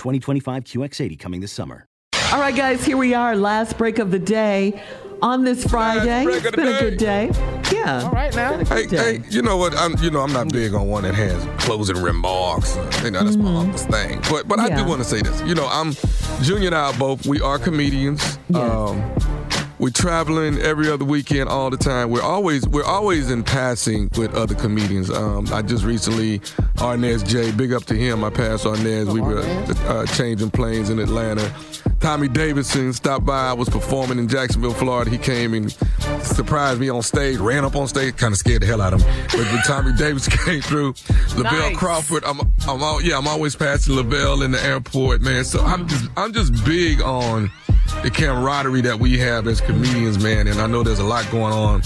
2025 QX80 coming this summer. All right, guys, here we are. Last break of the day on this Friday. It's of the been a good day. Yeah. All right now. Hey, hey, you know what? I'm, you know, I'm not big on one that has closing remarks. You know, that's my uncle's thing. But, but I do want to say this. You know, I'm Junior and I both. We are comedians. Um, we're traveling every other weekend, all the time. We're always, we're always in passing with other comedians. Um, I just recently, Arnez J, big up to him. I passed Arnez. we were uh, changing planes in Atlanta. Tommy Davidson stopped by. I was performing in Jacksonville, Florida. He came and surprised me on stage, ran up on stage, kind of scared the hell out of me. But when Tommy Davidson came through, Lavell Nice. Crawford, I'm, I'm all, yeah, I'm always passing Lavell in the airport, man. So I'm just, I'm just big on the camaraderie that we have as comedians, man. And I know there's a lot going on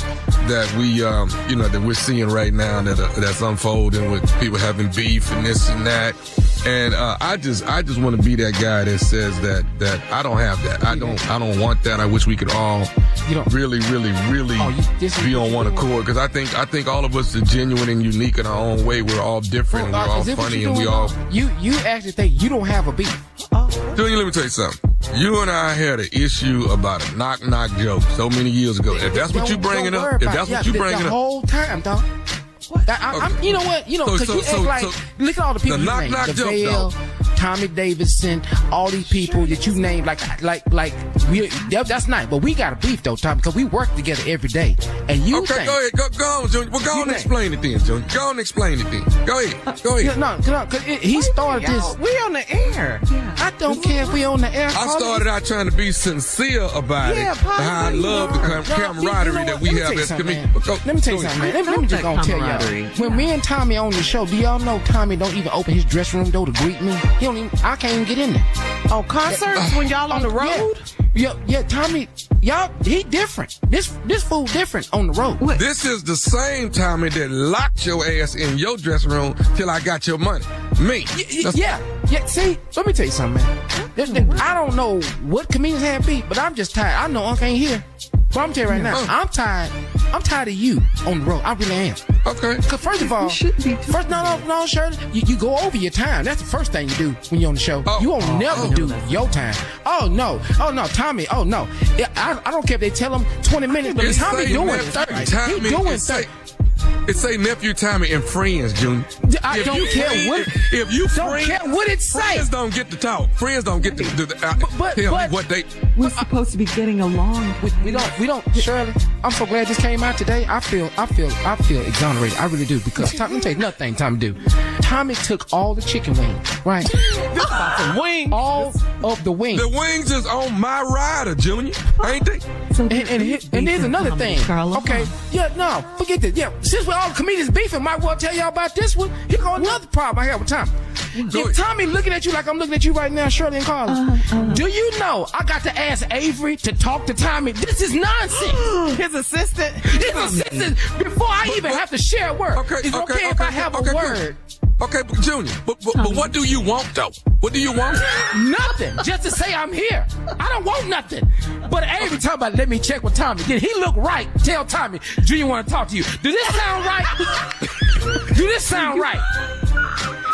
that we, um, you know, that we're seeing right now that uh, that's unfolding with people having beef and this and that. And uh, I just, I just want to be that guy that says that that I don't have that. I don't, I don't want that. I wish we could all really, really, really be on one accord because I think, I think all of us are genuine and unique in our own way. We're all different. and Uh, we're all is it what funny, and we all. You you actually think you don't have a beef? Junior, let me tell you something. You and I had an issue about a knock knock joke so many years ago. If that's what you bringing up, if that's what you the- bringing the up, whole time, dog. That- I, I'm, you know what? You know, because so- you so- act like, so- look at all the people The you knock knock the joke. Tommy Davidson, all these people that you named, like, like, like, we, that, that's nice. But we got a beef though, Tommy, because we work together every day. And you Okay, think, go ahead. Go, go on, Junior. Well, go on and explain it then, Junior. Go on and explain it then. Go ahead. Uh, go ahead. Yeah, no, no, uh, cause it, he started this. We on the air. I don't care if we on the air. I started out trying to be sincere about Yeah, it. How I love the camaraderie you know that we have as something, comedians. Let me tell you something, man. Let, let me just that gonna tell y'all. When me and Tommy on the show, do y'all know Tommy don't even open his dressing room door to greet me? He don't even. I can't even get in there. Oh, concerts when y'all on the road? Yeah, yeah, Tommy, y'all, he different. This this fool different on the road. This is the same Tommy that locked your ass in your dressing room till I got your money. Me. Y- That's- yeah, yeah. See, let me tell you something, man. This, this- I don't know what comedians have beef, but I'm just tired. I know Unc ain't here. But I'm telling you right mm. now, I'm tired. I'm tired of you on the road. I really am. Okay. Cause first of all, first no no no Shirley, you, you go over your time. That's the first thing you do when you're on the show. you won't never do your time. Oh no, oh no, Tommy. Oh no, I, I don't care if they tell him 20 minutes, but It Tommy doing nephew 30. Tommy, he doing it 30. It say nephew Tommy and friends, Junior. I If don't you care friend- what- If, if you don't friend- care what it say. Friends don't get to talk. Friends don't get to, to, to uh, but- tell but- me what they. We're supposed to be getting along. We, we don't we don't Shirley. I'm so glad this came out today. I feel I feel I feel exonerated. I really do because Tom, let me tell you another thing Tommy do. Tommy took all the chicken wings, right? Some wings. All of the wings. The wings is on my rider, Junior. Ain't they? and, and, here- and there's another thing. Okay, yeah, no, forget this. Yeah, since we're all comedians beefing, might well tell y'all about this one. Here go another problem I have with Tommy. If Tommy looking at you like I'm looking at you right now, Shirley and Carlos, uh-huh, uh-huh. do you know I got to ask Avery to talk to Tommy? This is nonsense. His assistant. His assistant. Before I even have to share a word. Okay, it's okay, okay, if I okay, have okay, a good. Word. Okay, but Junior, but, but, but what do you want though? What do you want? Nothing. Just to say I'm here. I don't want nothing. But every time I let me check with Tommy, did he look right? Tell Tommy, Junior want to talk to you. Do this sound right? do this sound right?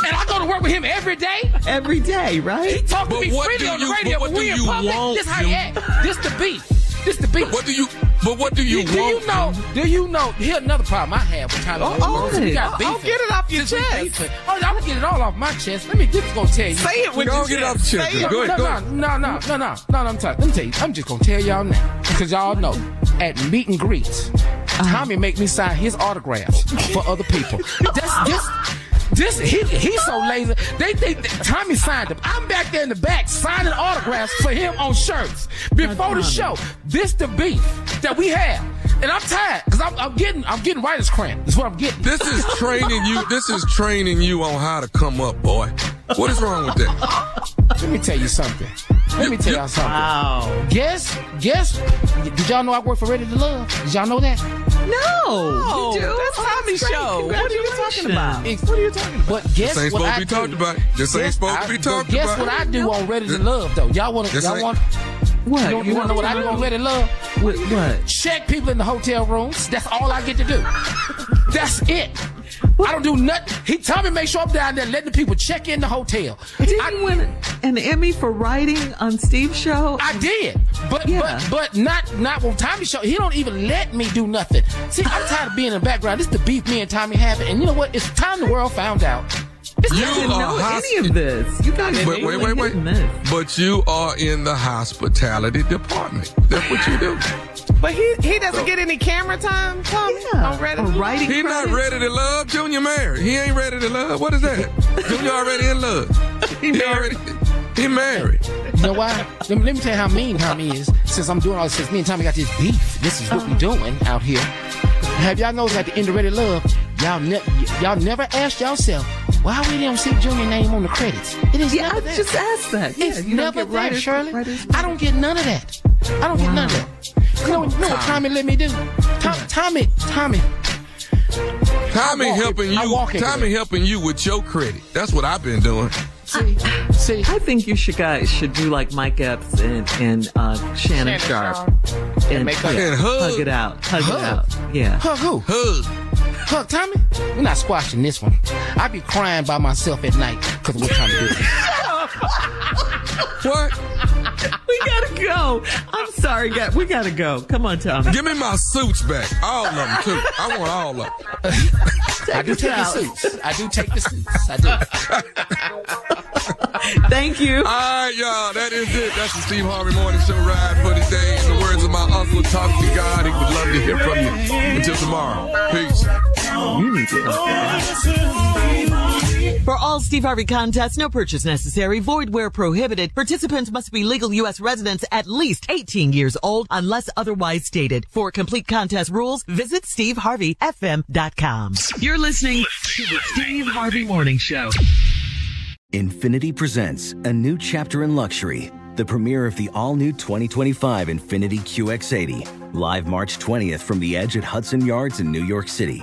And I go to work with him every day. Every day, right? He talk to me freely on the radio, but but, what we do in you public. want, This how he Junior? act. This the beef. This the beat. What do you? But what do you do, do want? you know? Do you know? Here's another problem I have with Tommy. Oh, Lee. oh, got oh, beefing. oh, get it off your Since chest. Oh, I'm gonna get it all off my chest. Let me just gonna tell you. Say it with Go your on, get it chest. off the chest. Go ahead, no, go no, no, no, no, no, no, no, I'm telling. Let me tell you. I'm just gonna tell y'all now, because y'all know at meet and greets, uh-huh. Tommy make me sign his autographs for other people. That's just. This he he's so lazy. They think that Tommy signed them. I'm back there in the back signing autographs for him on shirts before the show. This the beef that we have, and I'm tired because I'm, I'm getting I'm getting writer's cramp. That's what I'm getting. This is training you. This is training you on how to come up, boy. What is wrong with that? Let me tell you something. Let me tell y'all something. Wow. Guess, guess. Did y'all know I work for Ready to Love? Did y'all know that? No. Oh, you do? that's Tommy's great. show. What are you talking about? What are you talking about? But guess This ain't what supposed I to be do? talked about. This ain't Guess supposed to be but talked guess about. what I do on Ready to Love though? Y'all want to? Y'all want? What? You, you want to know what I do on Ready to Love? What? what? Check people in the hotel rooms. That's all I get to do. That's it. I don't do nothing. He told me make sure I'm down there letting the people check in the hotel. Didn't I, you win an Emmy for writing on Steve's show? I did, but Yeah. but but not not when Tommy show. He don't even let me do nothing. See, I'm tired of being in the background. This is the beef me and Tommy have, and you know what? It's time the world found out. It's You didn't are know hosp- any of this. You guys Wait, are wait, wait, wait. hitting this. But you are in the hospitality department. That's what you do. But he he doesn't get any camera time, Tommy. Yeah. On Ready to writing He not ready to love. Junior married. He ain't ready to love. What is that? Junior already in love. He already. He married. You know why? Let me, let me tell you how mean Tommy is. Since I'm doing all this, since me and Tommy got this beef, this is what we doing out here. Have y'all noticed at the end of Ready Love, y'all ne- y'all never asked yourself why we don't see Junior name on the credits? It is Yeah, never I there. just asked that. Yeah, It's you don't never get there, writers- Shirley. writers- I don't get none of that. I don't get none of that. You know, you know what Tommy let me do? Tom, Tommy, Tommy. Tommy helping it- you. Tommy helping you with your credit. That's what I've been doing. See, see. I think you should guys should do like Mike Epps and and uh, Shannon, Shannon Sharpe Sharpe. and, make up. And hug. hug it out, hug, Hug. it out. Yeah. Hug who? Hug. Hug Tommy? We're not squashing this one. I be crying by myself at night because we're trying to do this. What? We gotta go. I'm sorry, guys. We gotta go. Come on, Tommy. Give me my suits back. All of them too. I want all of them. I do us take the suits. I do take the suits. I do. Thank you. All right, y'all. That is it. That's the Steve Harvey Morning Show ride for today. In the words of my uncle, talk to God. He would love to hear from you. Until tomorrow. Peace. You need to come. For all Steve Harvey contests, no purchase necessary, void where prohibited. Participants must be legal U.S. residents at least 18 years old unless otherwise stated. For complete contest rules, visit SteveHarveyFM.com. You're listening to the Steve Harvey Morning Show. Infiniti presents a new chapter in luxury, the premiere of the all new 2025 Infiniti QX80, live March 20th from the edge at Hudson Yards in New York City,